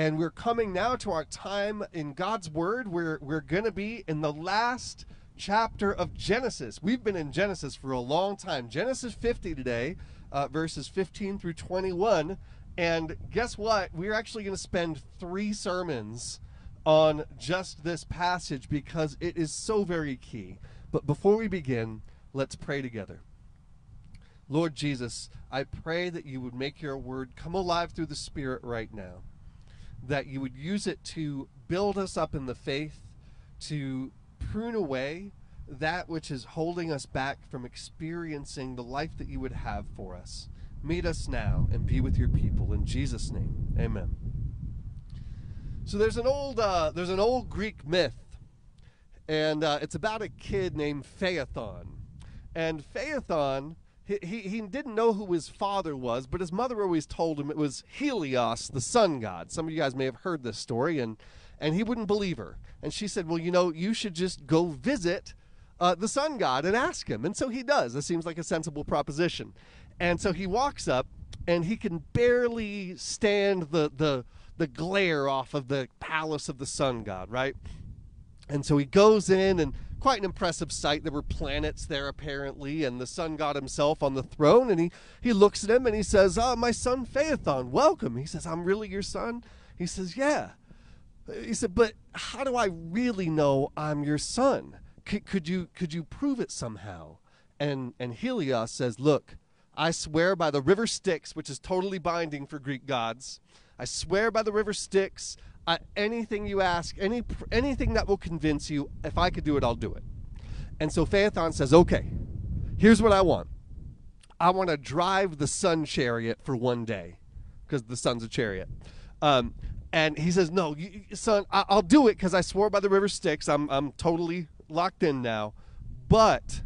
and we're coming now to our time in God's Word. We're, we're going to be in the last chapter of Genesis. We've been in Genesis for a long time. Genesis 50 today, uh, verses 15 through 21. And guess what? We're actually going to spend three sermons on just this passage because it is so very key. But before we begin, let's pray together. Lord Jesus, I pray that you would make your word come alive through the Spirit right now, that you would use it to build us up in the faith, to prune away that which is holding us back from experiencing the life that you would have for us. Meet us now and be with your people in Jesus' name. Amen. So there's an old uh, there's an old Greek myth, and uh, it's about a kid named Phaethon, and Phaethon he, he, didn't know who his father was, but his mother always told him it was Helios, the sun god. Some of you guys may have heard this story, and and he wouldn't believe her. And she said, "Well, you know, you should just go visit uh, the sun god and ask him." And so he does. This seems like a sensible proposition. And so he walks up, and he can barely stand the the the glare off of the palace of the sun god, right? And so he goes in and quite an impressive sight. There were planets there apparently, and the sun god himself on the throne. And he, he looks at him and he says, Oh, my son Phaethon, welcome. He says, I'm really your son? He says, Yeah. He said, But how do I really know I'm your son? C- could you could you prove it somehow? And and Helios says, Look, I swear by the river Styx, which is totally binding for Greek gods. I swear by the river Styx uh, anything you ask, any anything that will convince you, if I could do it, I'll do it. And so Phaethon says, okay, here's what I want. I want to drive the sun chariot for one day, because the sun's a chariot. Um, and he says, no, you, son, I, will do it because I swore by the river Styx. I'm, I'm totally locked in now. But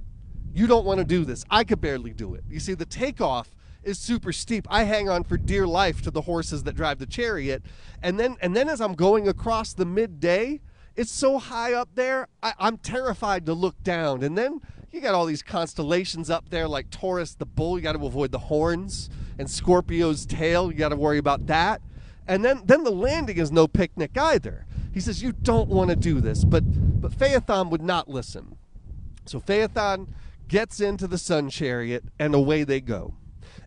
you don't want to do this. I could barely do it. You see, the takeoff is super steep. I hang on for dear life to the horses that drive the chariot. And then and then as I'm going across the midday, it's so high up there, I, I'm terrified to look down. And then you got all these constellations up there like Taurus the bull, you got to avoid the horns, and Scorpio's tail, you got to worry about that. And then then the landing is no picnic either. He says you don't want to do this, but but Phaethon would not listen. So Phaethon gets into the sun chariot and away they go.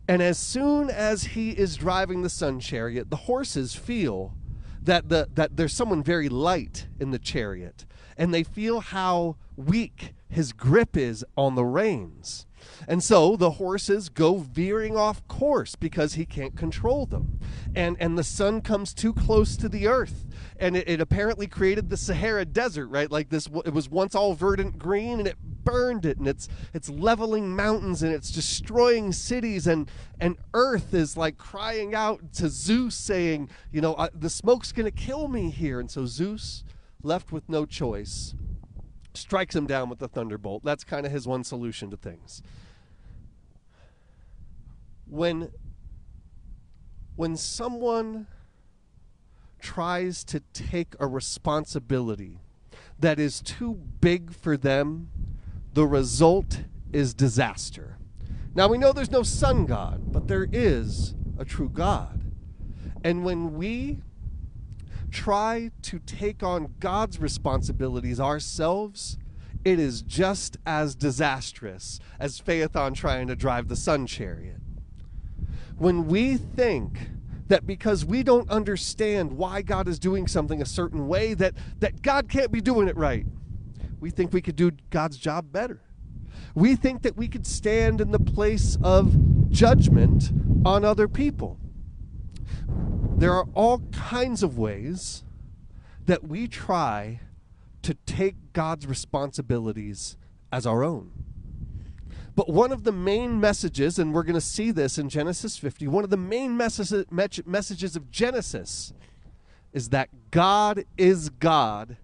And as soon as he is driving the sun chariot, the horses feel that the that there's someone very light in the chariot, and they feel how weak his grip is on the reins. And so the horses go veering off course because he can't control them. And and the sun comes too close to the earth. And it, it apparently created the Sahara Desert, right? Like this it was once all verdant green and it burned it and it's it's leveling mountains and it's destroying cities and and earth is like crying out to Zeus saying, you know, uh, the smoke's going to kill me here. And so Zeus left with no choice strikes him down with the thunderbolt. That's kind of his one solution to things. When when someone tries to take a responsibility that is too big for them, the result is disaster. Now we know there's no sun god, but there is a true God. And when we try to take on God's responsibilities ourselves, it is just as disastrous as Phaethon trying to drive the sun chariot. When we think that because we don't understand why God is doing something a certain way, that, that God can't be doing it right, we think we could do God's job better. We think that we could stand in the place of judgment on other people there are all kinds of ways that we try to take God's responsibilities as our own. But one of the main messages, and we're going to see this in Genesis 50, one of the main messages, of Genesis is that God is God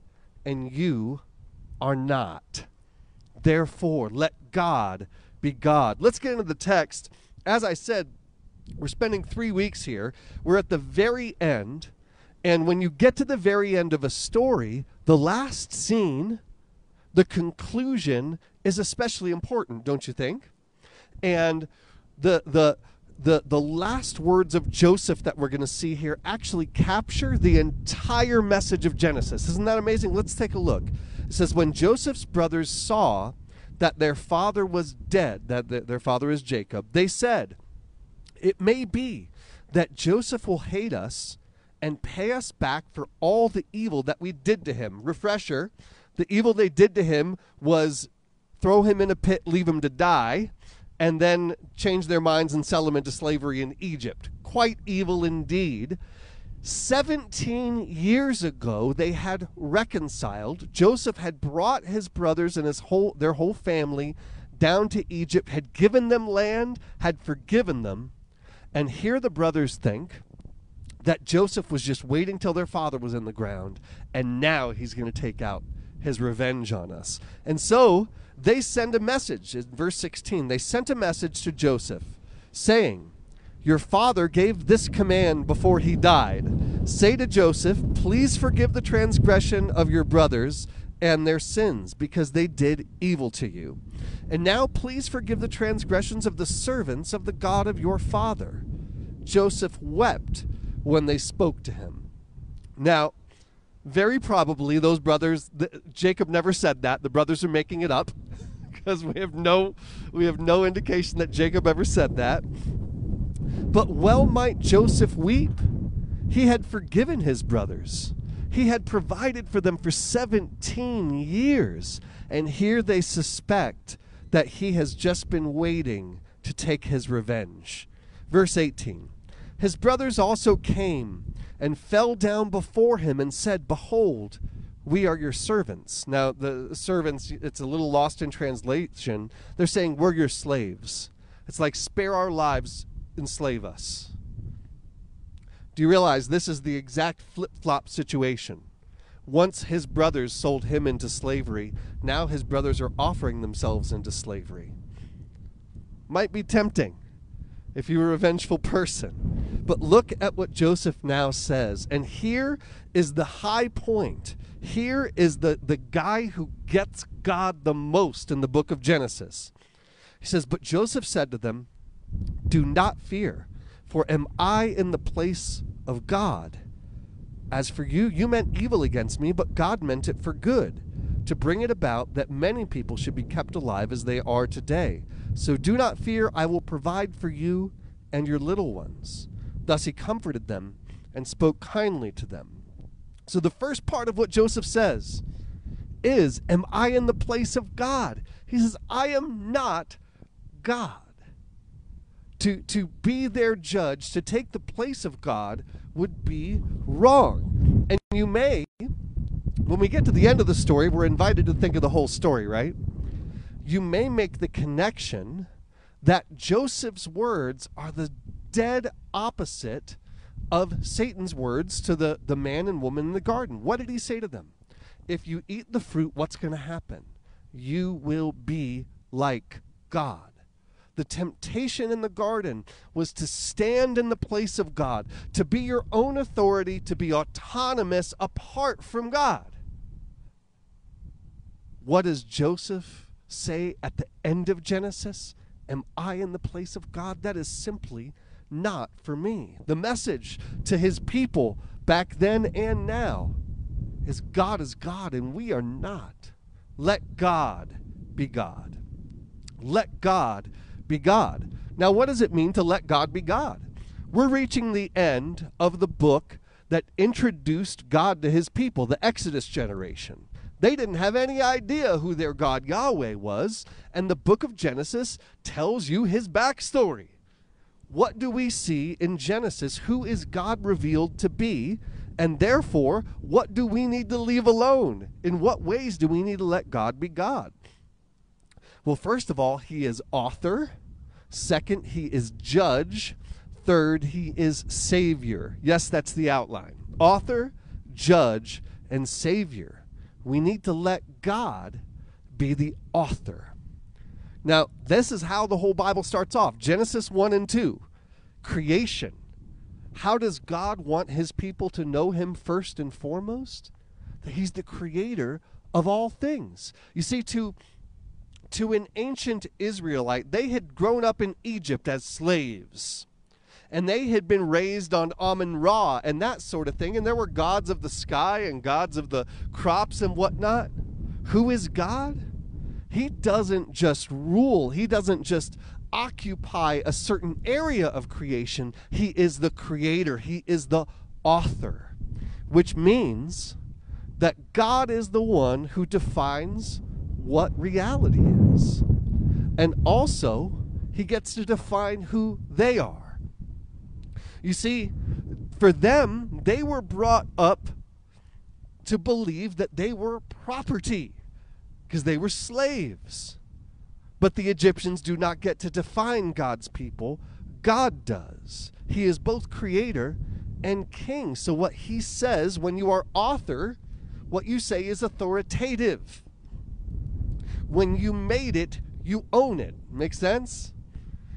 and you are not. Therefore, let God be God. Let's get into the text. As I said, we're spending three weeks here. We're at the very end. And when you get to the very end of a story, the last scene, the conclusion is especially important, don't you think? And the the the, the last words of Joseph that we're going to see here actually capture the entire message of Genesis. Isn't that amazing? Let's take a look. It says, When Joseph's brothers saw that their father was dead, that their father is Jacob, they said, It may be that Joseph will hate us and pay us back for all the evil that we did to him. Refresher the evil they did to him was throw him in a pit, leave him to die and then change their minds and sell him into slavery in Egypt. Quite evil indeed. 17 years ago they had reconciled. Joseph had brought his brothers and his whole their whole family down to Egypt, had given them land, had forgiven them. And here the brothers think that Joseph was just waiting till their father was in the ground and now he's going to take out his revenge on us. And so they send a message in verse 16. They sent a message to Joseph saying, Your father gave this command before he died. Say to Joseph, Please forgive the transgression of your brothers and their sins, because they did evil to you. And now please forgive the transgressions of the servants of the God of your father. Joseph wept when they spoke to him. Now, very probably those brothers the, Jacob never said that. The brothers are making it up because we have no we have no indication that Jacob ever said that. But well might Joseph weep. He had forgiven his brothers. He had provided for them for 17 years, and here they suspect that he has just been waiting to take his revenge. Verse 18 His brothers also came and fell down before him and said, Behold, we are your servants. Now, the servants, it's a little lost in translation. They're saying, We're your slaves. It's like, spare our lives, enslave us. Do you realize this is the exact flip flop situation? Once his brothers sold him into slavery, now his brothers are offering themselves into slavery. Might be tempting if you're a vengeful person. But look at what Joseph now says. And here is the high point. Here is the, the guy who gets God the most in the book of Genesis. He says, But Joseph said to them, Do not fear, for am I in the place of God? As for you, you meant evil against me, but God meant it for good, to bring it about that many people should be kept alive as they are today. So do not fear, I will provide for you and your little ones. Thus he comforted them and spoke kindly to them. So the first part of what Joseph says is, Am I in the place of God? He says, I am not God. To, to be their judge, to take the place of God, would be wrong. And you may, when we get to the end of the story, we're invited to think of the whole story, right? you may make the connection that Joseph's words are the dead opposite of Satan's words to the, the man and woman in the garden. What did he say to them? If you eat the fruit, what's going to happen? You will be like God. The temptation in the garden was to stand in the place of God, to be your own authority, to be autonomous apart from God. What does Joseph say at the end of Genesis, Am I in the place of God? That is simply not for me. The message to his people back then and now is God is God and we are not. Let God be God. Let God be God. Now, what does it mean to let God be God? We're reaching the end of the book that introduced God to his people, the Exodus generation. They didn't have any idea who their God Yahweh was, and the book of Genesis tells you his backstory. What do we see in Genesis? Who is God revealed to be? And therefore, what do we need to leave alone? In what ways do we need to let God be God? Well, first of all, he is author. Second, he is judge. Third, he is savior. Yes, that's the outline. Author, judge, and savior we need to let God be the author. Now, this is how the whole Bible starts off Genesis 1 and 2, creation. How does God want his people to know him first and foremost? That he's the creator of all things. You see, to to an ancient Israelite, they had grown up in Egypt as slaves. And they had been raised on Amun Ra and that sort of thing. And there were gods of the sky and gods of the crops and whatnot. Who is God? He doesn't just rule, He doesn't just occupy a certain area of creation. He is the creator, He is the author, which means that God is the one who defines what reality is. And also, he gets to define who they are. You see, for them, they were brought up to believe that they were property because they were slaves. But the Egyptians do not get to define God's people, God does. He is both creator and king. So, what he says when you are author, what you say is authoritative. When you made it, you own it. Make sense?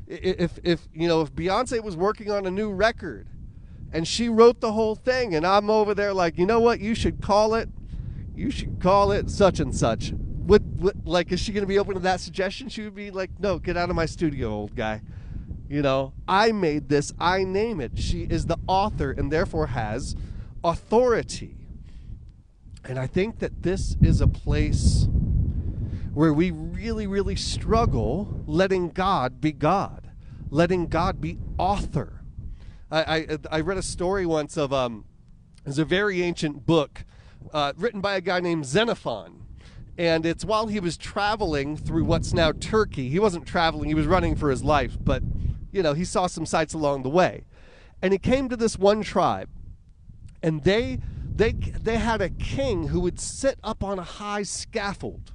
If, if you know if Beyonce was working on a new record and she wrote the whole thing and I'm over there like, you know what, you should call it you should call it such and such. Would, like is she gonna be open to that suggestion? She would be like, No, get out of my studio, old guy. You know, I made this, I name it. She is the author and therefore has authority. And I think that this is a place where we really, really struggle letting God be God, letting God be author. I, I, I read a story once of um, it's a very ancient book uh, written by a guy named Xenophon. And it's while he was traveling through what's now Turkey. He wasn't traveling, he was running for his life, but, you know, he saw some sights along the way. And he came to this one tribe, and they they, they had a king who would sit up on a high scaffold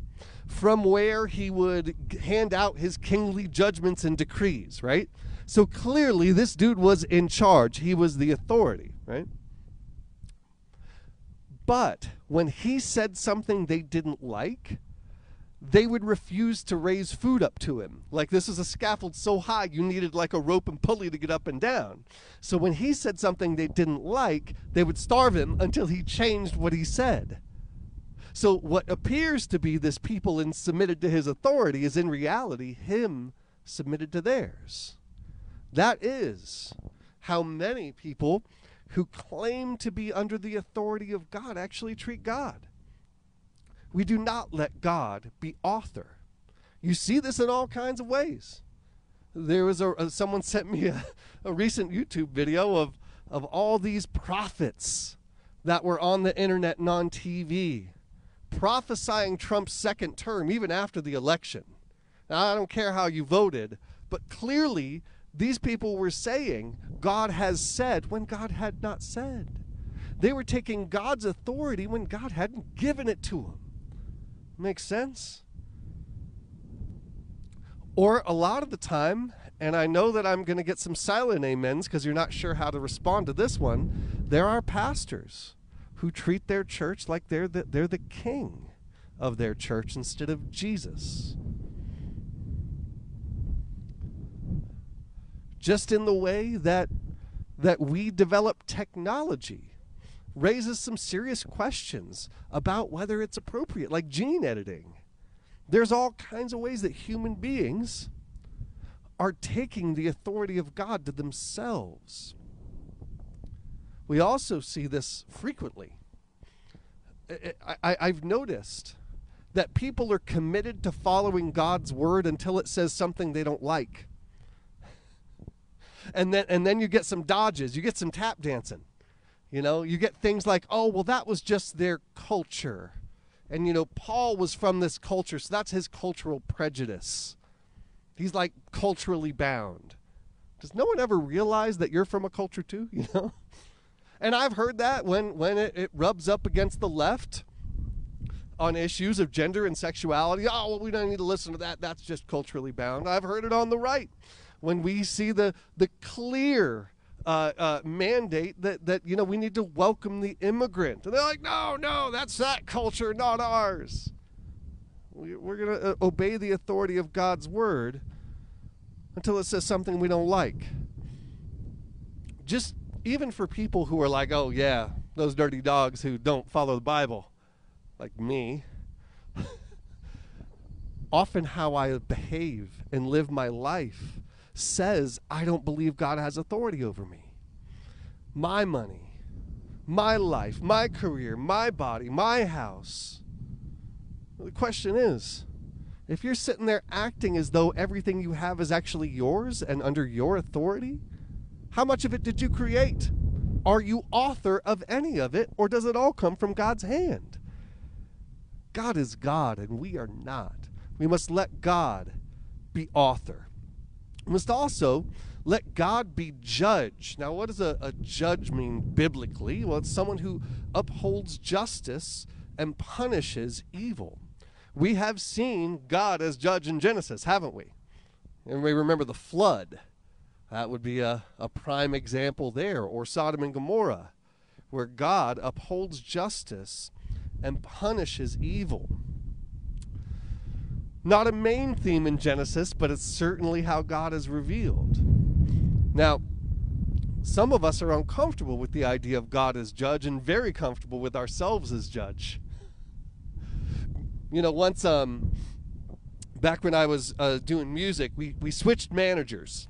from where he would hand out his kingly judgments and decrees, right? So clearly, this dude was in charge. He was the authority, right? But when he said something they didn't like, they would refuse to raise food up to him. Like this is a scaffold so high you needed like a rope and pulley to get up and down. So when he said something they didn't like, they would starve him until he changed what he said. So what appears to be this people in submitted to his authority is in reality him submitted to theirs. That is how many people who claim to be under the authority of God actually treat God. We do not let God be author. You see this in all kinds of ways. There was a, someone sent me a, a recent YouTube video of of all these prophets that were on the internet and on TV prophesying Trump's second term even after the election. Now, I don't care how you voted, but clearly these people were saying God has said when God had not said. They were taking God's authority when God hadn't given it to them. Makes sense? Or a lot of the time, and I know that I'm going to get some silent amens because you're not sure how to respond to this one, there are pastors who treat their church like they're the, they're the king of their church instead of Jesus. Just in the way that that we develop technology raises some serious questions about whether it's appropriate, like gene editing. There's all kinds of ways that human beings are taking the authority of God to themselves. We also see this frequently. I, have noticed that people are committed to following God's word until it says something they don't like. And then, and then you get some dodges, you get some tap dancing. You know, you get things like, oh, well, that was just their culture. And, you know, Paul was from this culture, so that's his cultural prejudice. He's like culturally bound. Does no one ever realize that you're from a culture too? You know? And I've heard that when, when it, it rubs up against the left on issues of gender and sexuality. Oh, well, we don't need to listen to that. That's just culturally bound. I've heard it on the right when we see the, the clear uh, uh, mandate that, that, you know, we need to welcome the immigrant. And they're like, no, no, that's that culture, not ours. We, we're going to uh, obey the authority of God's word until it says something we don't like. Just even for people who are like, oh, yeah, those dirty dogs who don't follow the Bible, like me. often how I behave and live my life says I don't believe God has authority over me. My money, my life, my career, my body, my house. The question is if you're sitting there acting as though everything you have is actually yours and under your authority, how much of it did you create? Are you author of any of it, or does it all come from God's hand? God is God, and we are not. We must let God be author. We must also let God be judge. Now, what does a, a judge mean biblically? Well, it's someone who upholds justice and punishes evil. We have seen God as judge in Genesis, haven't we? And we remember the flood. That would be a, a prime example there, or Sodom and Gomorrah, where God upholds justice and punishes evil. Not a main theme in Genesis, but it's certainly how God is revealed. Now, some of us are uncomfortable with the idea of God as judge and very comfortable with ourselves as judge. You know, once um, back when I was uh, doing music, we, we switched managers,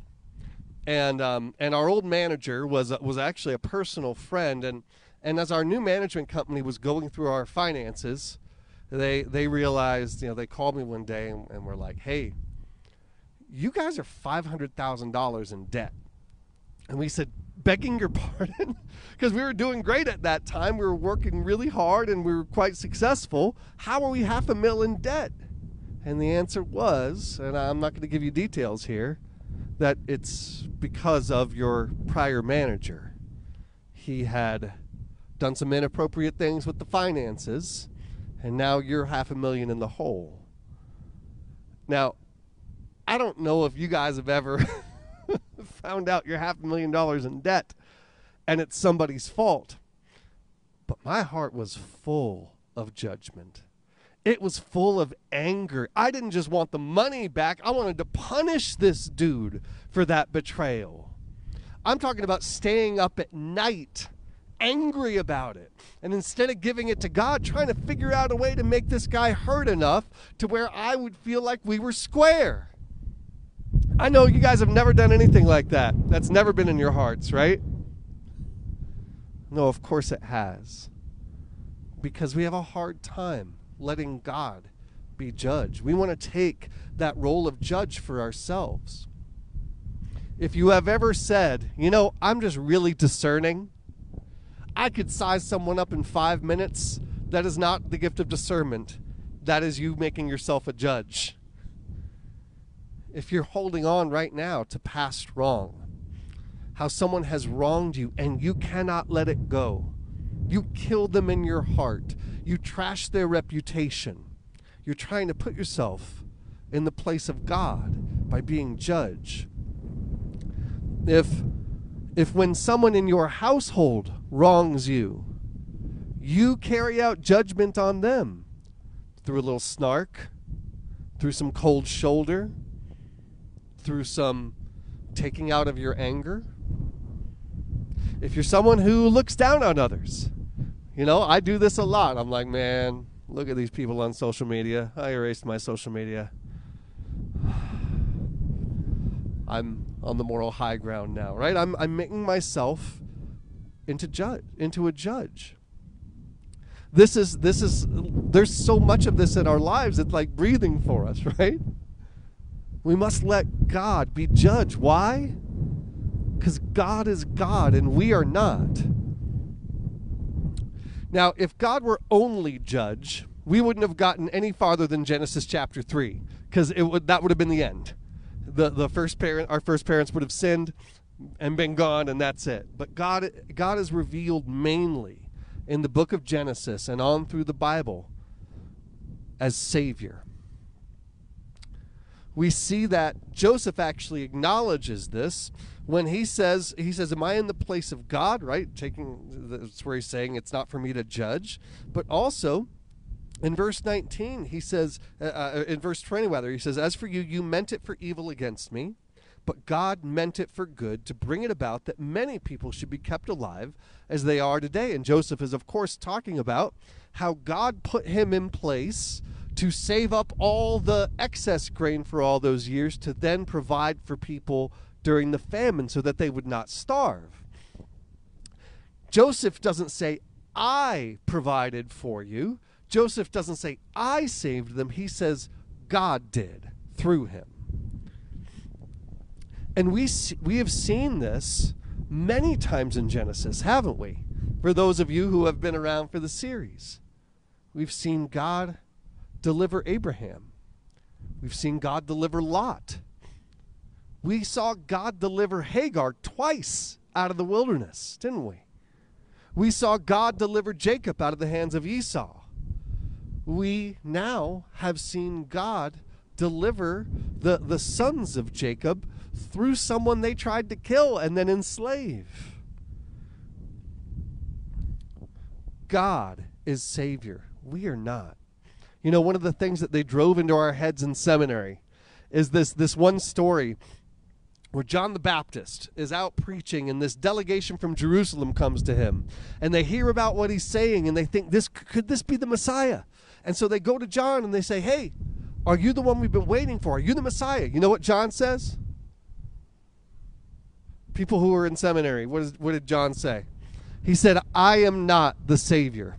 and um, and our old manager was was actually a personal friend, and and as our new management company was going through our finances, they they realized, you know, they called me one day and, and were like, "Hey, you guys are five hundred thousand dollars in debt," and we said, "Begging your pardon," because we were doing great at that time. We were working really hard and we were quite successful. How are we half a mil in debt? And the answer was, and I'm not going to give you details here, that it's because of your prior manager. He had done some inappropriate things with the finances, and now you're half a million in the hole. Now, I don't know if you guys have ever found out you're half a million dollars in debt and it's somebody's fault. But my heart was full of judgment. It was full of anger. I didn't just want the money back, I wanted to punish this dude for that betrayal. I'm talking about staying up at night angry about it. And instead of giving it to God, trying to figure out a way to make this guy hurt enough to where I would feel like we were square. I know you guys have never done anything like that. That's never been in your hearts, right? No, of course it has. Because we have a hard time letting God be judge. We want to take that role of judge for ourselves. If you have ever said, you know, I'm just really discerning, I could size someone up in five minutes. That is not the gift of discernment. That is you making yourself a judge. If you're holding on right now to past wrong, how someone has wronged you and you cannot let it go, you kill them in your heart, you trash their reputation, you're trying to put yourself in the place of God by being judge. If if when someone in your household wrongs you, you carry out judgment on them through a little snark, through some cold shoulder, through some taking out of your anger. If you're someone who looks down on others, you know, I do this a lot. I'm like, man, look at these people on social media. I erased my social media. I'm on the moral high ground now, right? I'm I'm making myself into judge into a judge. This is this is there's so much of this in our lives it's like breathing for us, right? We must let God be judge. Why? Because God is God and we are not. Now, if God were only judge, we wouldn't have gotten any farther than Genesis chapter 3 because it would that would have been the end. The the first parent our first parents would have sinned and been gone and that's it. But god god is revealed mainly in the book of genesis and on through the bible as savior we see that joseph actually acknowledges this when he says he says am i in the place of god? Right? Taking that's where he's saying it's not for me to judge. But also in verse 19, he says, uh, uh, in verse 20, rather, he says, As for you, you meant it for evil against me, but God meant it for good to bring it about that many people should be kept alive as they are today. And Joseph is, of course, talking about how God put him in place to save up all the excess grain for all those years to then provide for people during the famine so that they would not starve. Joseph doesn't say, I provided for you. Joseph doesn't say, I saved them. He says, God did through him. And we, we have seen this many times in Genesis, haven't we? For those of you who have been around for the series, we've seen God deliver Abraham, we've seen God deliver Lot. We saw God deliver Hagar twice out of the wilderness, didn't we? We saw God deliver Jacob out of the hands of Esau. We now have seen God deliver the, the sons of Jacob through someone they tried to kill and then enslave. God is Savior. We are not. You know, one of the things that they drove into our heads in seminary is this, this one story where John the Baptist is out preaching and this delegation from Jerusalem comes to him and they hear about what he's saying and they think this could this be the Messiah? And so they go to John and they say hey are you the one we've been waiting for? Are you the Messiah? You know what John says? People who were in seminary what, is, what did John say? He said I am not the savior.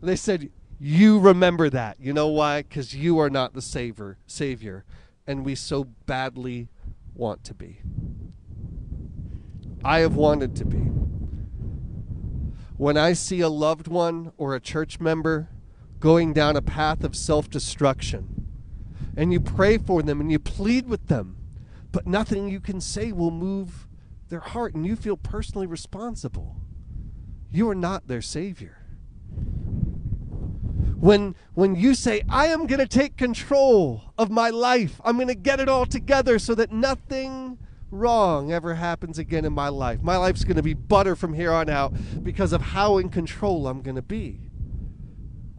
And they said you remember that you know why cuz you are not the savior savior and we so badly want to be. I have wanted to be. When I see a loved one or a church member going down a path of self destruction, and you pray for them and you plead with them, but nothing you can say will move their heart, and you feel personally responsible, you are not their Savior when when you say i am going to take control of my life. I'm going to get it all together so that nothing wrong ever happens again in my life. My life's going to be butter from here on out because of how in control i'm going to be.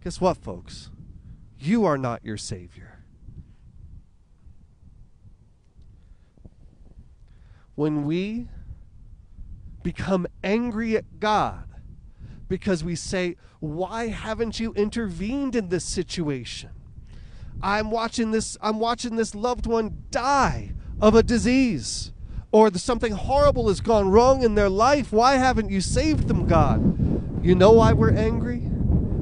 Guess what folks? You are not your savior. When we become angry at god because we say, Why haven't you intervened in this situation? I'm watching this, I'm watching this loved one die of a disease. Or something horrible has gone wrong in their life. Why haven't you saved them, God? You know why we're angry?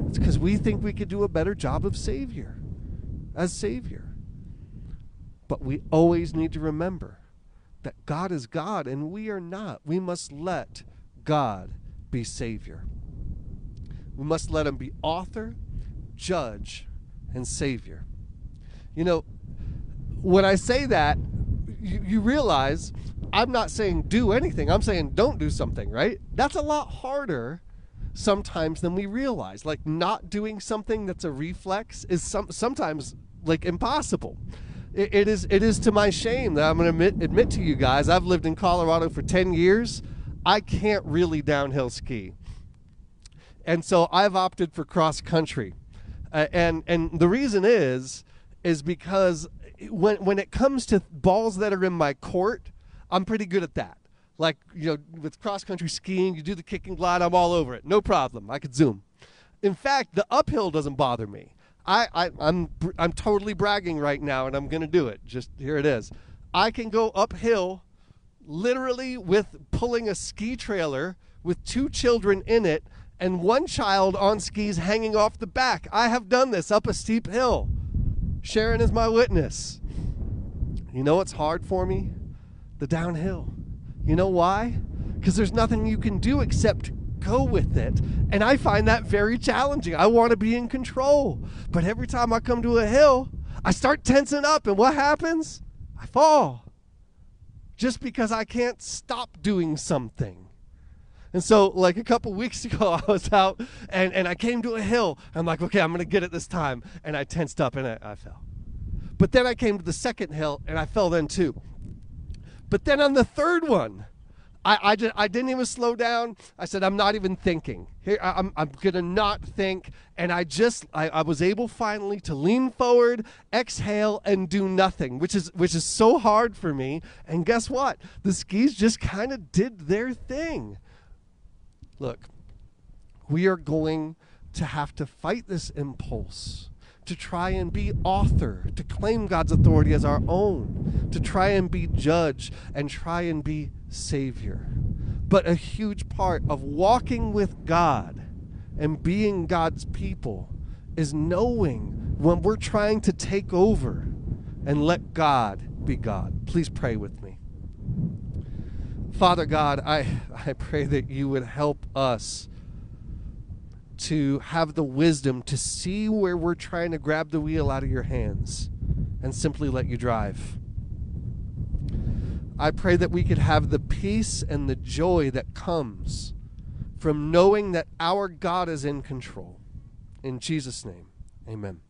It's because we think we could do a better job of Savior, as Savior. But we always need to remember that God is God and we are not. We must let God be Savior. We must let him be author, judge, and savior. You know, when I say that, you, you realize I'm not saying do anything. I'm saying don't do something, right? That's a lot harder sometimes than we realize. Like not doing something that's a reflex is some sometimes like impossible. It, it is it is to my shame that I'm going to admit, admit to you guys. I've lived in Colorado for 10 years. I can't really downhill ski and so I've opted for cross country, uh, and and the reason is is because when when it comes to balls that are in my court, I'm pretty good at that. Like you know, with cross country skiing, you do the kick and glide, I'm all over it, no problem. I could zoom. In fact, the uphill doesn't bother me. I, I I'm I'm totally bragging right now, and I'm gonna do it. Just here it is. I can go uphill, literally with pulling a ski trailer with two children in it and one child on skis hanging off the back. I have done this up a steep hill. Sharon is my witness. You know what's hard for me? The downhill. You know why? Because there's nothing you can do except go with it. And I find that very challenging. I want to be in control. But every time I come to a hill, I start tensing up. And what happens? I fall. Just because I can't stop doing something. And so, like a couple weeks ago, I was out and, and I came to a hill. I'm like, okay, I'm going to get it this time. And I tensed up and I, I fell. But then I came to the second hill and I fell then too. But then on the third one, I, I, just, I didn't even slow down. I said, I'm not even thinking. Here, I, I'm, I'm going to not think. And I just, I, I was able finally to lean forward, exhale, and do nothing, which is, which is so hard for me. And guess what? The skis just kind of did their thing. Look, we are going to have to fight this impulse to try and be author, to claim God's authority as our own, to try and be judge and try and be savior. But a huge part of walking with God and being God's people is knowing when we're trying to take over and let God be God. Please pray with me. Father God, I, I pray that you would help us to have the wisdom to see where we're trying to grab the wheel out of your hands and simply let you drive. I pray that we could have the peace and the joy that comes from knowing that our God is in control. In Jesus' name, amen.